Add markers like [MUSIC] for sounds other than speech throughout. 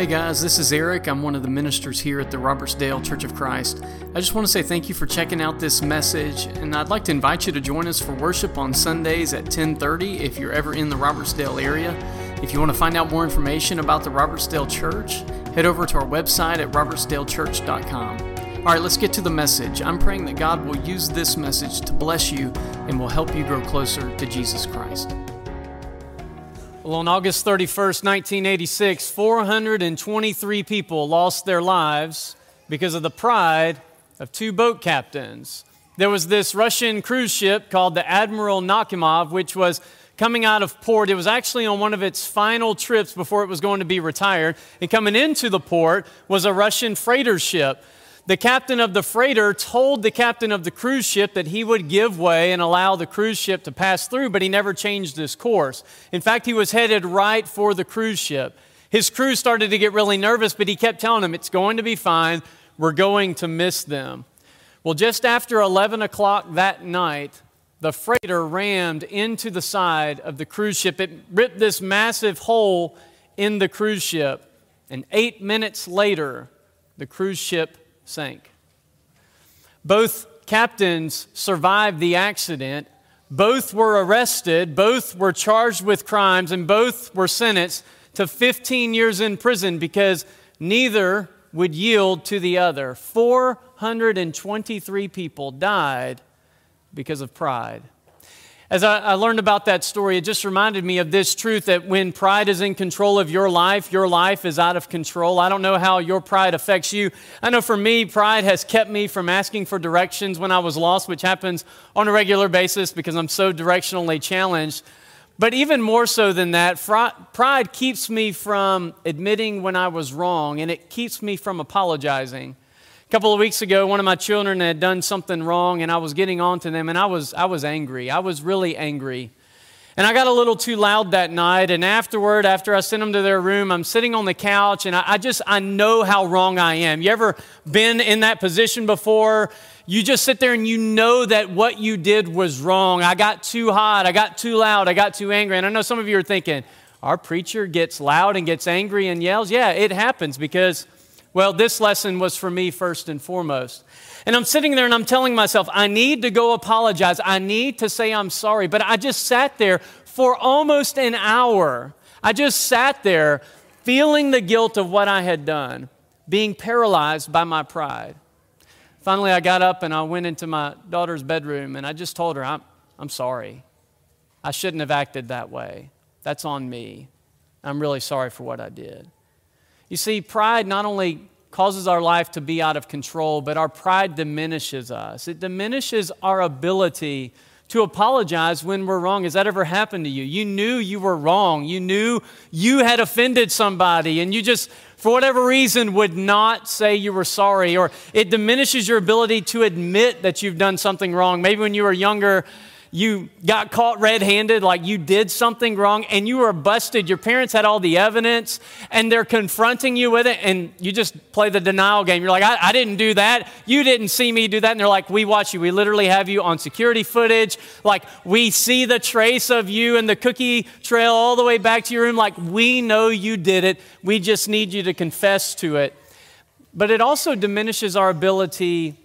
Hey guys, this is Eric. I'm one of the ministers here at the Robertsdale Church of Christ. I just want to say thank you for checking out this message, and I'd like to invite you to join us for worship on Sundays at 10:30 if you're ever in the Robertsdale area. If you want to find out more information about the Robertsdale Church, head over to our website at robertsdalechurch.com. All right, let's get to the message. I'm praying that God will use this message to bless you and will help you grow closer to Jesus Christ. Well, on August 31st, 1986, 423 people lost their lives because of the pride of two boat captains. There was this Russian cruise ship called the Admiral Nakhimov, which was coming out of port. It was actually on one of its final trips before it was going to be retired. And coming into the port was a Russian freighter ship the captain of the freighter told the captain of the cruise ship that he would give way and allow the cruise ship to pass through, but he never changed his course. In fact, he was headed right for the cruise ship. His crew started to get really nervous, but he kept telling them, It's going to be fine. We're going to miss them. Well, just after 11 o'clock that night, the freighter rammed into the side of the cruise ship. It ripped this massive hole in the cruise ship. And eight minutes later, the cruise ship sank. Both captains survived the accident. Both were arrested. Both were charged with crimes, and both were sentenced to 15 years in prison because neither would yield to the other. 423 people died because of pride. As I, I, learned about that story, it just reminded me of this truth that when pride is in control of your life, your life is out of control. I don't know how your pride affects you. I know for me, pride has kept me from asking for directions when I was lost, which happens on a regular basis because I'm so directionally challenged. But even more so than that, pride keeps me from admitting when I was wrong, and it keeps me from apologizing. Couple of weeks ago, one of my children had done something wrong, and I was getting on to them, and I was, I was angry. I was really angry. And I got a little too loud that night. And afterward, after I sent them to their room, I'm sitting on the couch and I, I, just, I know how wrong I am. You ever been in that position before? You just sit there and you know that what you did was wrong. I got too hot. I got too loud. I got too angry. And I know some of you are thinking, our preacher gets loud and gets angry and yells. Yeah, it happens because well, this lesson was for me first and foremost. And I'm sitting there and I'm telling myself, I need to go apologize. I need to say I'm sorry. But I just sat there for almost an hour. I just sat there feeling the guilt of what I had done, being paralyzed by my pride. Finally, I got up and I went into my daughter's bedroom and I just told her, I'm, I'm sorry. I shouldn't have acted that way. That's on me. I'm really sorry for what I did. You see, pride not only causes our life to be out of control, but our pride diminishes us. It diminishes our ability to apologize when we're wrong. Has that ever happened to you? You knew you were wrong. You knew you had offended somebody, and you just, for whatever reason, would not say you were sorry. Or it diminishes your ability to admit that you've done something wrong. Maybe when you were younger, you got caught red handed, like you did something wrong, and you were busted. Your parents had all the evidence, and they're confronting you with it, and you just play the denial game. You're like, I, I, didn't do that. You didn't see me do that. And they're like, We watch you. We literally have you on security footage. Like, we see the trace of you and the cookie trail all the way back to your room. Like, we know you did it. We just need you to confess to it. But it also diminishes our ability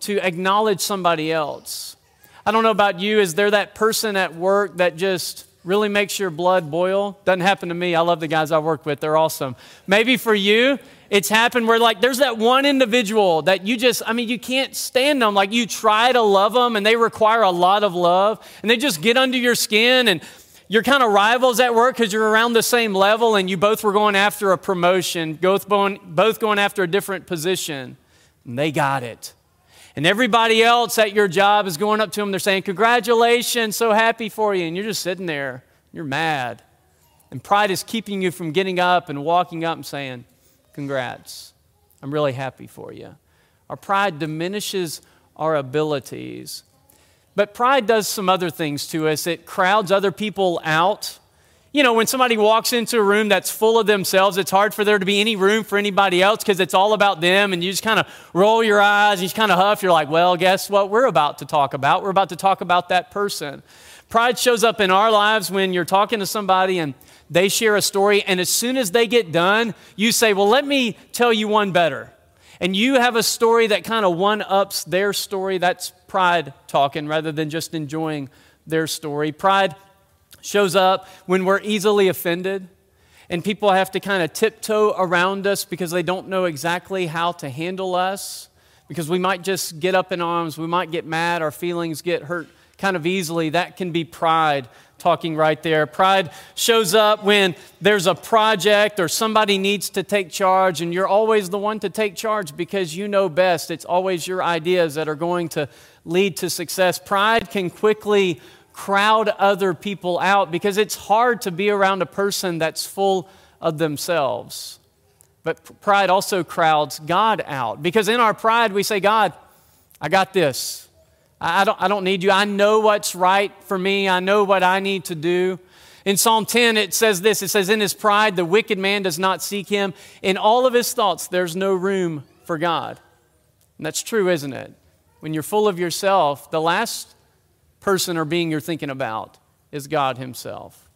to acknowledge somebody else I don't know about you. Is there that person at work that just really makes your blood boil? Doesn't happen to me. I love the guys I work with, they're awesome. Maybe for you, it's happened where like there's that one individual that you just i mean you can't stand them like you try to love them and they require a lot of love and they just get under your skin and you're kind of rivals at work because you're around the same level and you both were going after a promotion both going, both going after a different position and they got it and everybody else at your job is going up to them, they're saying, Congratulations, so happy for you. And you're just sitting there, you're mad. And pride is keeping you from getting up and walking up and saying, Congrats, I'm really happy for you. Our pride diminishes our abilities. But pride does some other things to us. It crowds other people out you know, when somebody walks into a room that's full of themselves, it's hard for there to be any room for anybody else because it's all about them. And you just kind of roll your eyes, you just kind of huff. You're like, well, guess what we're about to talk about? We're about to talk about that person. Pride shows up in our lives when you're talking to somebody and they share a story, and as soon as they get done, you say, Well, let me tell you one better. And you have a story that kind of one ups their story. That's pride talking rather than just enjoying their story. Pride shows up when we're easily offended and people have to kind of tiptoe around us because they don't know exactly how to handle us because we might just get up in arms, we might get mad, our feelings get hurt kind of easily. That can be pride talking right there. Pride shows up when there's a project or somebody needs to take charge, and you're always the one to take charge because you know best. It's always your ideas that are going to lead to success. Pride can quickly crowd other people out because it's hard to be around a person that's full of themselves. But pride also crowds God out because in our pride we say, God, I got this. I don't, I don't need you. I know what's right for me. I know what I need to do. In Psalm 10, it says this it says, In his pride, the wicked man does not seek him. In all of his thoughts, there's no room for God. And that's true, isn't it? When you're full of yourself, the last person or being you're thinking about is God himself.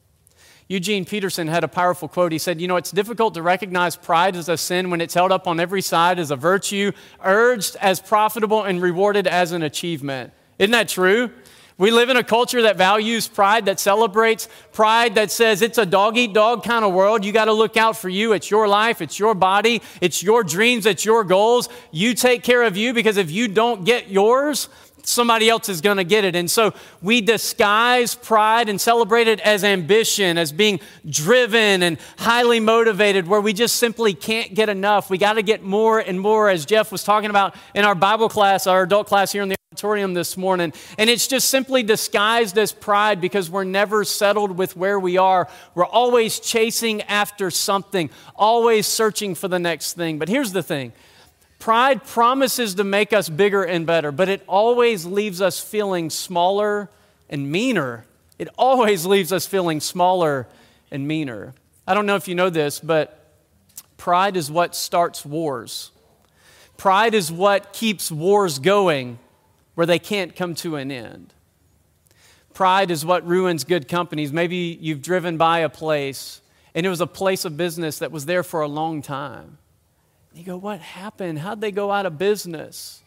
Eugene Peterson had a powerful quote. He said, You know, it's difficult to recognize pride as a sin when it's held up on every side as a virtue, urged as profitable, and rewarded as an achievement. Isn't that true? We live in a culture that values pride, that celebrates pride, that says it's a dog eat dog kind of world. You got to look out for you. It's your life, it's your body, it's your dreams, it's your goals. You take care of you because if you don't get yours, somebody else is going to get it. And so we disguise pride and celebrate it as ambition, as being driven and highly motivated, where we just simply can't get enough. We got to get more and more, as Jeff was talking about in our Bible class, our adult class here in the auditorium this morning. And it's just simply disguised as pride because we're never settled with where we are. We're always chasing after something, always searching for the next thing. But here's the thing Pride promises to make us bigger and better, but it always leaves us feeling smaller and meaner. It always leaves us feeling smaller and meaner. I don't know if you know this, but pride is what starts wars. Pride is what keeps wars going where they can't come to an end. Pride is what ruins good companies. Maybe you've driven by a place and it was a place of business that was there for a long time. You go, what happened? How'd they go out of business?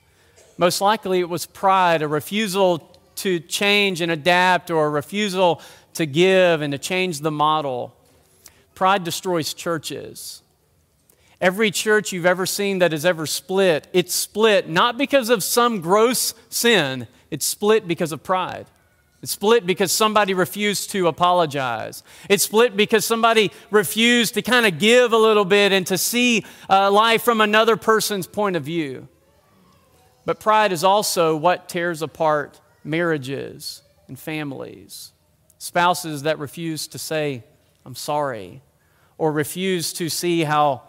Most likely it was pride, a refusal to change and adapt, or a refusal to give and to change the model. Pride destroys churches. Every church you've ever seen that has ever split, it's split not because of some gross sin, it's split because of pride. It's split because somebody refused to apologize. It's split because somebody refused to kind of give a little bit and to see uh, life from another person's point of view. But pride is also what tears apart marriages and families. Spouses that refuse to say, I'm sorry, or refuse to see how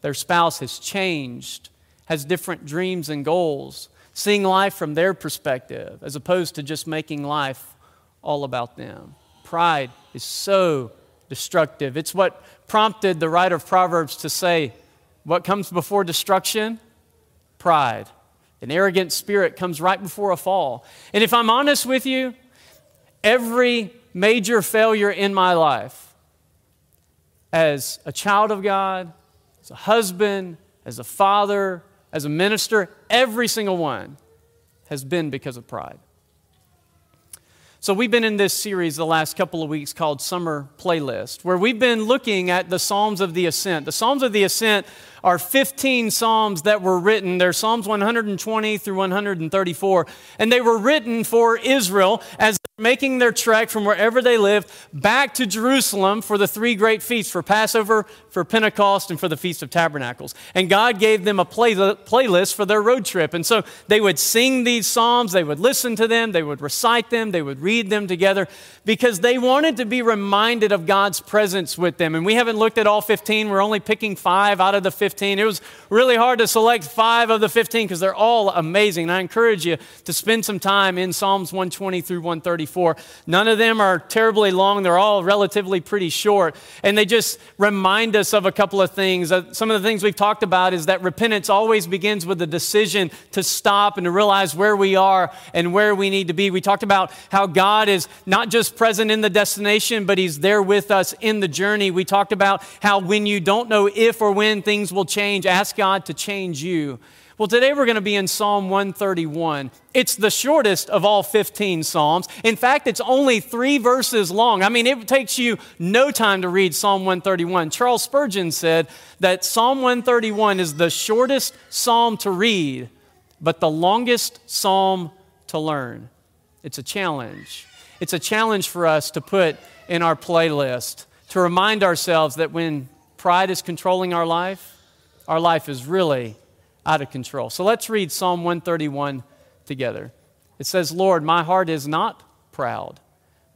their spouse has changed, has different dreams and goals, seeing life from their perspective as opposed to just making life all about them. Pride is so destructive. It's what prompted the writer of Proverbs to say, What comes before destruction? Pride. An arrogant spirit comes right before a fall. And if I'm honest with you, every major failure in my life, as a child of God, as a husband, as a father, as a minister, every single one has been because of pride. So, we've been in this series the last couple of weeks called Summer Playlist, where we've been looking at the Psalms of the Ascent. The Psalms of the Ascent are 15 Psalms that were written. They're Psalms 120 through 134, and they were written for Israel as making their trek from wherever they lived back to Jerusalem for the three great feasts for Passover, for Pentecost, and for the Feast of Tabernacles. And God gave them a play- playlist for their road trip. And so they would sing these Psalms, they would listen to them, they would recite them, they would read them together because they wanted to be reminded of God's presence with them. And we haven't looked at all 15, we're only picking five out of the 15 15. It was really hard to select five of the 15 because they're all amazing. I encourage you to spend some time in Psalms 120 through 134. None of them are terribly long, they're all relatively pretty short. And they just remind us of a couple of things. Uh, some of the things we've talked about is that repentance always begins with a decision to stop and to realize where we are and where we need to be. We talked about how God is not just present in the destination, but He's there with us in the journey. We talked about how when you don't know if or when things will change, ask God to change you. Well, today we're going to be in Psalm 131. It's the shortest of all 15 Psalms. In fact, it's only three verses long. I mean, it takes you no time to read Psalm 131. Charles Spurgeon said that Psalm 131 is the shortest psalm to read, but the longest psalm to learn. It's a challenge. It's a challenge for us to put in our playlist to remind ourselves that when pride is controlling our life, our life is really out of control. So let's read Psalm 131 together. It says, Lord, my heart is not proud,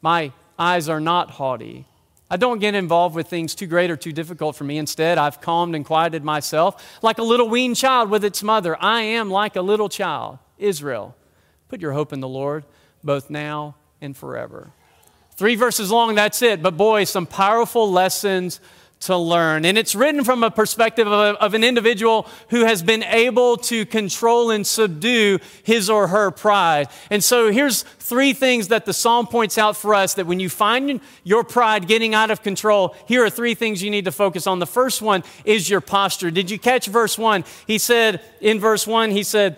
my eyes are not haughty. I don't get involved with things too great or too difficult for me. Instead, I've calmed and quieted myself like a little weaned child with its mother. I am like a little child. Israel, put your hope in the Lord, both now and forever. Three verses long, that's it. But boy, some powerful lessons to learn. And it's written from a perspective of, a, of, an individual who has been able to control and subdue his or her pride. And so here's three things that the psalm points out for us that when you find your pride getting out of control, here are three things you need to focus on. The first one is your posture. Did you catch verse one? He said, in verse one, he said,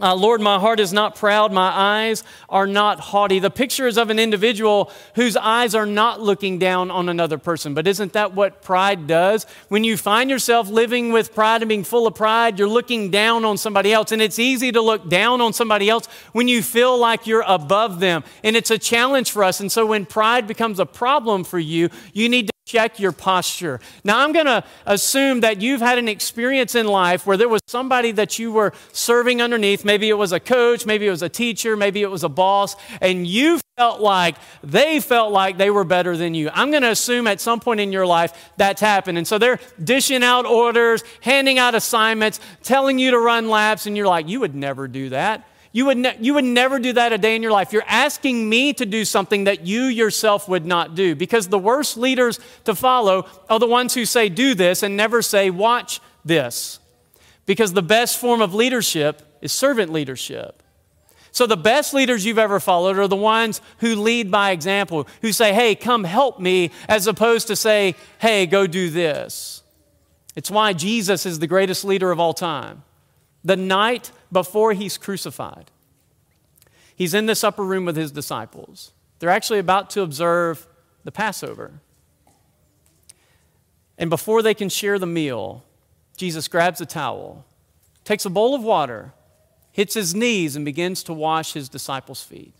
uh, Lord, my heart is not proud, my eyes are not haughty. The picture is of an individual whose eyes are not looking down on another person. But isn't that what pride does? When you find yourself living with pride and being full of pride, you're looking down on somebody else. And it's easy to look down on somebody else when you feel like you're above them. And it's a challenge for us. And so when pride becomes a problem for you, you need to check your posture. Now, I'm going to assume that you've had an experience in life where there was somebody that you were serving underneath. Maybe it was a coach, maybe it was a teacher, maybe it was a boss, and you felt like they felt like they were better than you. I'm going to assume at some point in your life that's happened. And so they're dishing out orders, handing out assignments, telling you to run laps, and you're like, you would never do that. You would, ne- you would never do that a day in your life. You're asking me to do something that you yourself would not do because the worst leaders to follow are the ones who say, do this, and never say, watch this. Because the best form of leadership is servant leadership. So, the best leaders you've ever followed are the ones who lead by example, who say, hey, come help me, as opposed to say, hey, go do this. It's why Jesus is the greatest leader of all time. The night before he's crucified. He's in this upper room with his disciples. They're actually about to observe the Passover. And before they can share the meal, Jesus grabs a towel, takes a bowl of water, hits his knees, and begins to wash his disciples' feet.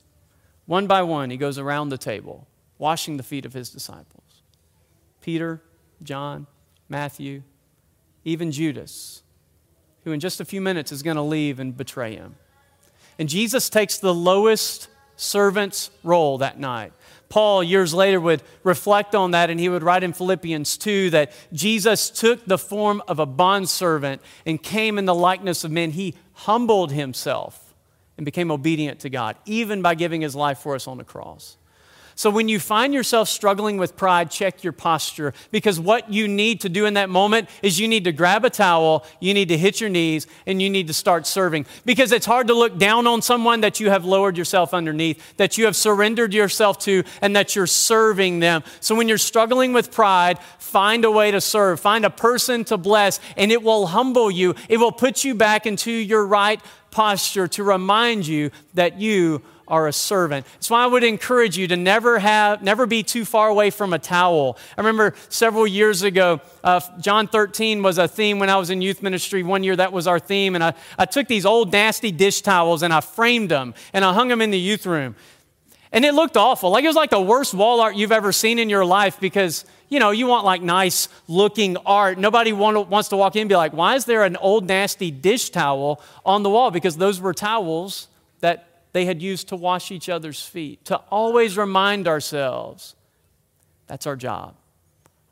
One by one, he goes around the table, washing the feet of his disciples Peter, John, Matthew, even Judas who in just a few minutes is going to leave and betray him. And Jesus takes the lowest servant's role that night. Paul, years later, would reflect on that and he would write in Philippians 2 that Jesus took the form of a bondservant and came in the likeness of men. He humbled himself and became obedient to God, even by giving his life for us on the cross. So when you find yourself struggling with pride, check your posture because what you need to do in that moment is you need to grab a towel, you need to hit your knees, and you need to start serving. Because it's hard to look down on someone that you have lowered yourself underneath, that you have surrendered yourself to, and that you're serving them. So when you're struggling with pride, find a way to serve, find a person to bless, and it will humble you. It will put you back into your right posture to remind you that you are a servant. That's why I would encourage you to never have, never be too far away from a towel. I remember several years ago, uh, John 13 was a theme when I was in youth ministry. One year that was our theme, and I, I took these old nasty dish towels and I framed them and I hung them in the youth room. And it looked awful. Like it was like the worst wall art you've ever seen in your life because, you know, you want like nice looking art. Nobody want, wants to walk in and be like, why is there an old nasty dish towel on the wall? Because those were towels that they had used to wash each other's feet, to always remind ourselves that's our job.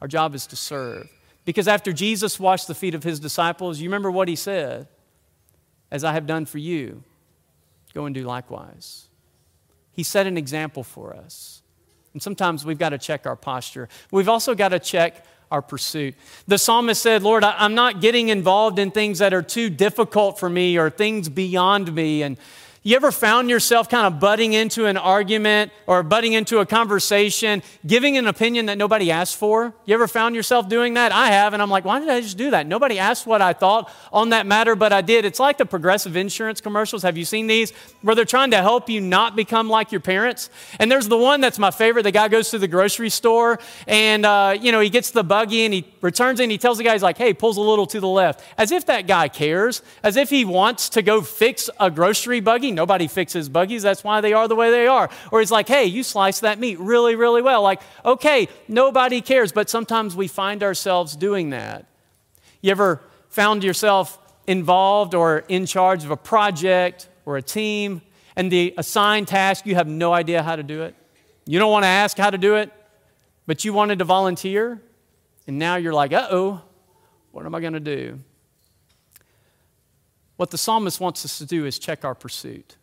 Our job is to serve. Because after Jesus washed the feet of his disciples, you remember what he said? As I have done for you, go and do likewise. He set an example for us. And sometimes we've got to check our posture. We've also got to check our pursuit. The psalmist said, Lord, I'm not getting involved in things that are too difficult for me or things beyond me. And you ever found yourself kind of butting into an argument or butting into a conversation, giving an opinion that nobody asked for? You ever found yourself doing that? I have, and I'm like, why did I just do that? Nobody asked what I thought on that matter, but I did. It's like the progressive insurance commercials. Have you seen these? Where they're trying to help you not become like your parents. And there's the one that's my favorite. The guy goes to the grocery store and, uh, you know, he gets the buggy and he returns and he tells the guy, he's like, hey, pulls a little to the left. As if that guy cares, as if he wants to go fix a grocery buggy Nobody fixes buggies. That's why they are the way they are. Or he's like, hey, you slice that meat really, really well. Like, okay, nobody cares. But sometimes we find ourselves doing that. You ever found yourself involved or in charge of a project or a team, and the assigned task, you have no idea how to do it? You don't want to ask how to do it, but you wanted to volunteer, and now you're like, uh oh, what am I going to do? What the psalmist wants us to do is check our pursuit.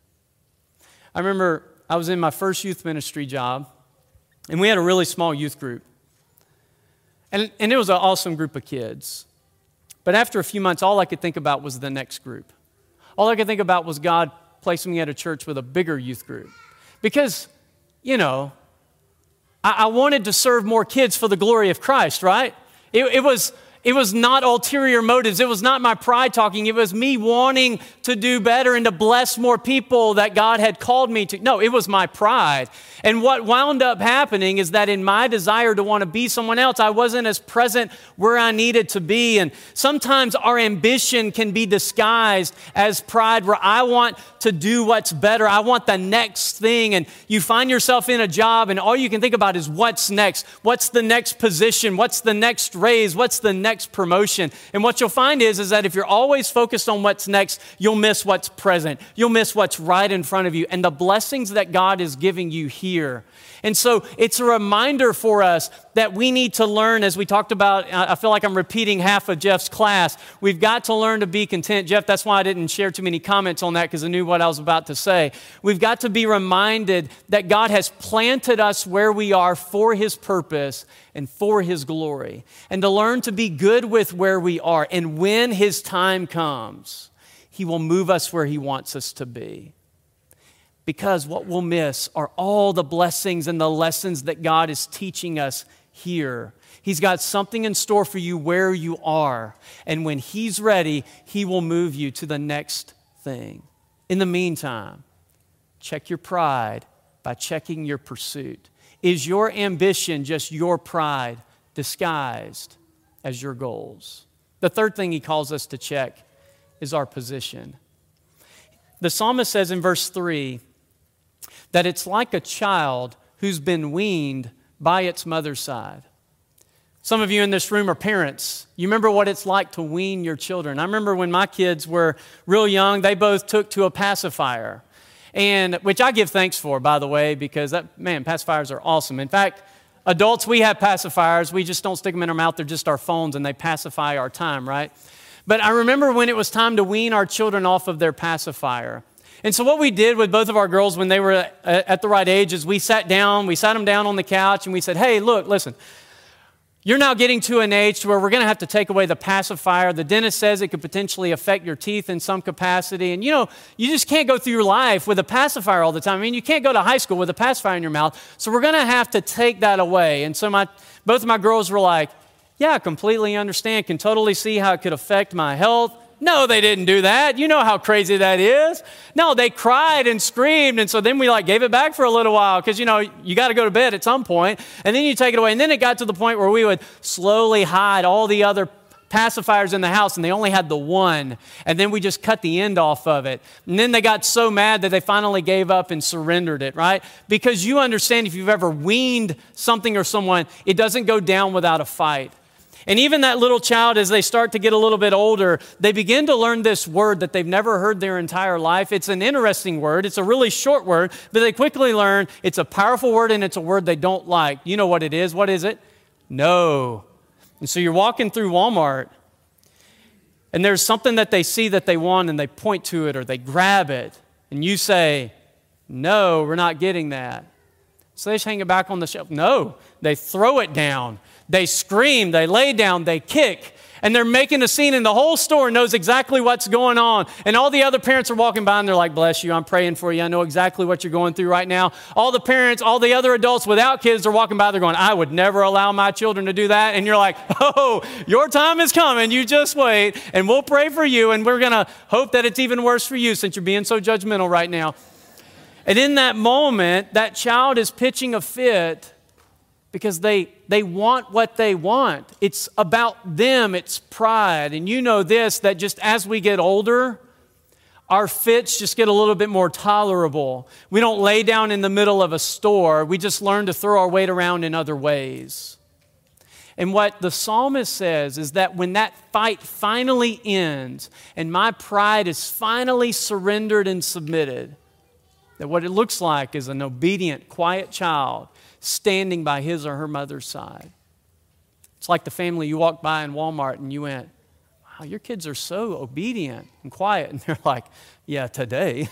I remember I was in my first youth ministry job, and we had a really small youth group. And, and it was an awesome group of kids. But after a few months, all I could think about was the next group. All I could think about was God placing me at a church with a bigger youth group. Because, you know, I, I wanted to serve more kids for the glory of Christ, right? It, it was it was not ulterior motives. It was not my pride talking. It was me wanting to do better and to bless more people that God had called me to. No, it was my pride. And what wound up happening is that in my desire to want to be someone else, I wasn't as present where I needed to be. And sometimes our ambition can be disguised as pride, where I want to do what's better. I want the next thing. And you find yourself in a job, and all you can think about is what's next? What's the next position? What's the next raise? What's the next promotion? And what you'll find is, is that if you're always focused on what's next, you'll miss what's present. You'll miss what's right in front of you. And the blessings that God is giving you here. And so it's a reminder for us that we need to learn, as we talked about. Uh, I feel like I'm repeating half of Jeff's class. We've got to learn to be content. Jeff, that's why I didn't share too many comments on that because I knew what I was about to say. We've got to be reminded that God has planted us where we are for His purpose and for His glory, and to learn to be good with where we are. And when His time comes, He will move us where He wants us to be because what we'll miss are all the blessings and the lessons that God is teaching us here. He's got something in store for you where you are. And when He's ready, He will move you to the next thing. In the meantime, check your pride by checking your pursuit. Is your ambition just your pride disguised as your goals? The third thing He calls us to check is our position. The psalmist says in verse 3 that it's like a child who's been weaned by its mother's side. Some of you in this room are parents. You remember what it's like to wean your children. I remember when my kids were real young, they both took to a pacifier. And which I give thanks for, by the way, because that man, pacifiers are awesome. In fact, adults, we have pacifiers. We just don't stick them in our mouth. They're just our phones and they pacify our time, right? But I remember when it was time to wean our children off of their pacifier. And so, what we did with both of our girls when they were uh, at the right age is we sat down, we sat them down on the couch, and we said, Hey, look, listen, you're now getting to an age to where we're going to have to take away the pacifier. The dentist says it could potentially affect your teeth in some capacity. And you know, you just can't go through your life with a pacifier all the time. I mean, you can't go to high school with a pacifier in your mouth. So we're going to have to take that away. And so my, both of my girls were like, yeah, I completely understand, can totally see how it could affect my health. No, they didn't do that. You know how crazy that is. No, they cried and screamed. And so then we like gave it back for a little while because, you know, you got to go to bed at some point, And then you take it away. And then it got to the point where we would slowly hide all the other pacifiers in the house and they only had the one. And then we just cut the end off of it. And then they got so mad that they finally gave up and surrendered it, right? Because you understand if you've ever weaned something or someone, it doesn't go down without a fight. And even that little child, as they start to get a little bit older, they begin to learn this word that they've never heard their entire life. It's an interesting word, it's a really short word, but they quickly learn it's a powerful word and it's a word they don't like. You know what it is? What is it? No. And so you're walking through Walmart, and there's something that they see that they want, and they point to it or they grab it, and you say, No, we're not getting that. So they just hang it back on the shelf. No, they throw it down. They scream, they lay down, they kick, and they're making a scene, and the whole store knows exactly what's going on. And all the other parents are walking by and they're like, Bless you, I'm praying for you. I know exactly what you're going through right now. All the parents, all the other adults without kids are walking by, they're going, I would never allow my children to do that. And you're like, [LAUGHS] Oh, your time is coming. You just wait, and we'll pray for you, and we're going to hope that it's even worse for you since you're being so judgmental right now. And in that moment, that child is pitching a fit because they, they want what they want. It's about them, it's pride. And you know this that just as we get older, our fits just get a little bit more tolerable. We don't lay down in the middle of a store, we just learn to throw our weight around in other ways. And what the psalmist says is that when that fight finally ends and my pride is finally surrendered and submitted, that what it looks like is an obedient, quiet child standing by his or her mother's side. It's like the family you walked by in Walmart and you went, Wow, your kids are so obedient and quiet. [LAUGHS] And they're like, Yeah, today.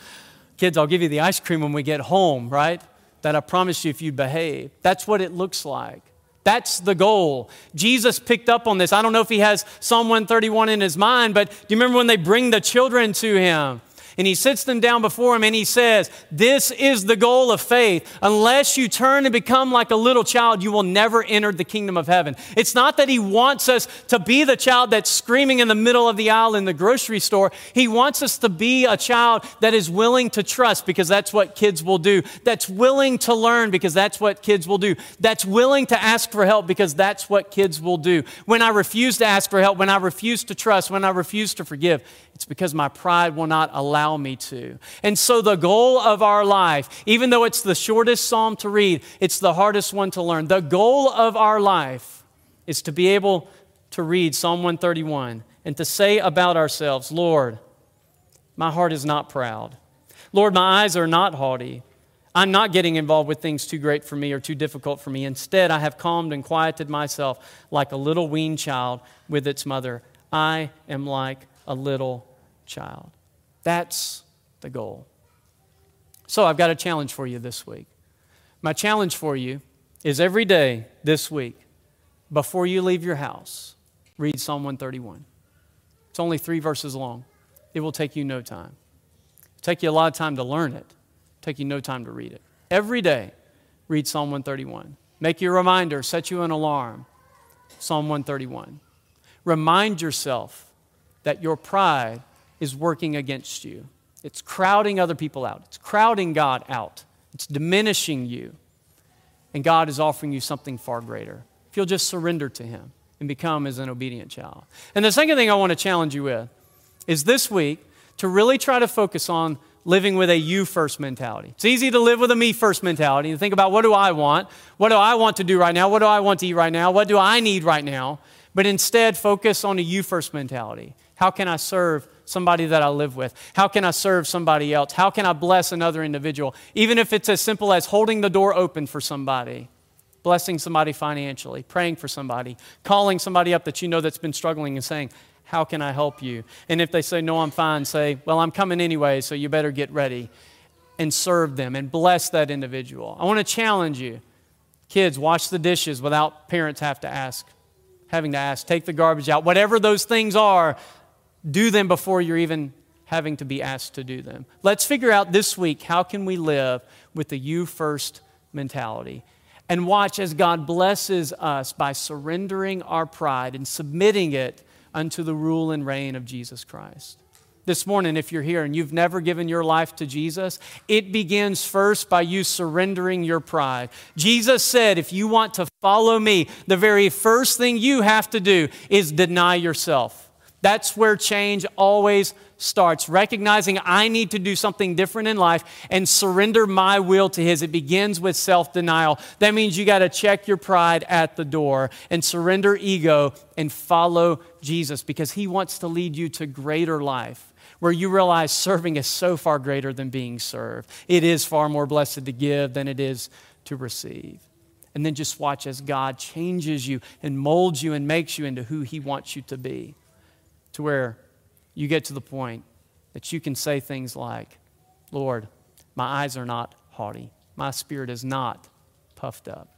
[LAUGHS] kids, I'll give you the ice cream when we get home, right? That I promise you if you behave. That's what it looks like. That's the goal. Jesus picked up on this. I don't know if he has Psalm 131 in his mind, but do you remember when they bring the children to him? And he sits them down before him and he says, This is the goal of faith. Unless you turn and become like a little child, you will never enter the kingdom of heaven. It's not that he wants us to be the child that's screaming in the middle of the aisle in the grocery store. He wants us to be a child that is willing to trust because that's what kids will do, that's willing to learn because that's what kids will do, that's willing to ask for help because that's what kids will do. When I refuse to ask for help, when I refuse to trust, when I refuse to forgive, it's because my pride will not allow me to. And so, the goal of our life, even though it's the shortest psalm to read, it's the hardest one to learn. The goal of our life is to be able to read Psalm 131 and to say about ourselves, Lord, my heart is not proud. Lord, my eyes are not haughty. I'm not getting involved with things too great for me or too difficult for me. Instead, I have calmed and quieted myself like a little weaned child with its mother. I am like a little child. That's the goal. So I've got a challenge for you this week. My challenge for you is every day this week, before you leave your house, read Psalm 131. It's only three verses long. It will take you no time. It'll take you a lot of time to learn it. It'll take you no time to read it. Every day, read Psalm 131. Make you a reminder, set you an alarm. Psalm 131. Remind yourself that your pride is working against you. It's crowding other people out, it's crowding God out, it's diminishing you. And God is offering you something far greater. If you'll just surrender to Him and become as an obedient child. And the second thing I want to challenge you with is this week to really try to focus on living with a you first mentality. It's easy to live with a me first mentality and think about what do I want? What do I want to do right now? What do I want to eat right now? What do I need right now? But instead, focus on a you first mentality. How can I serve somebody that I live with? How can I serve somebody else? How can I bless another individual? Even if it's as simple as holding the door open for somebody, blessing somebody financially, praying for somebody, calling somebody up that you know that's been struggling and saying, How can I help you? And if they say, No, I'm fine, say, Well, I'm coming anyway, so you better get ready and serve them and bless that individual. I want to challenge you. Kids, wash the dishes without parents have to ask, having to ask. Take the garbage out. Whatever those things are, do them before you're even having to be asked to do them. Let's figure out this week how can we live with the you first mentality and watch as God blesses us by surrendering our pride and submitting it unto the rule and reign of Jesus Christ. This morning, if you're here and you've never given your life to Jesus, it begins first by you surrendering your pride. Jesus said, if you want to follow me, the very first thing you have to do is deny yourself. That's where change always starts. Recognizing I need to do something different in life and surrender my will to His. It begins with self denial. That means you got to check your pride at the door and surrender ego and follow Jesus because He wants to lead you to greater life where you realize serving is so far greater than being served. It is far more blessed to give than it is to receive. And then just watch as God changes you and molds you and makes you into who He wants you to be. To where you get to the point that you can say things like, Lord, my eyes are not haughty, my spirit is not puffed up.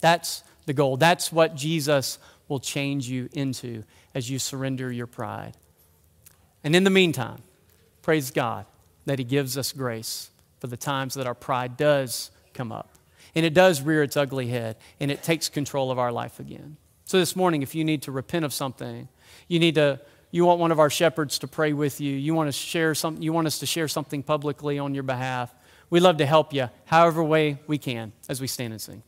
That's the goal. That's what Jesus will change you into as you surrender your pride. And in the meantime, praise God that He gives us grace for the times that our pride does come up. And it does rear its ugly head and it takes control of our life again. So this morning, if you need to repent of something, you need to you want one of our shepherds to pray with you, you want to share something, you want us to share something publicly on your behalf, we love to help you however way we can as we stand and sing.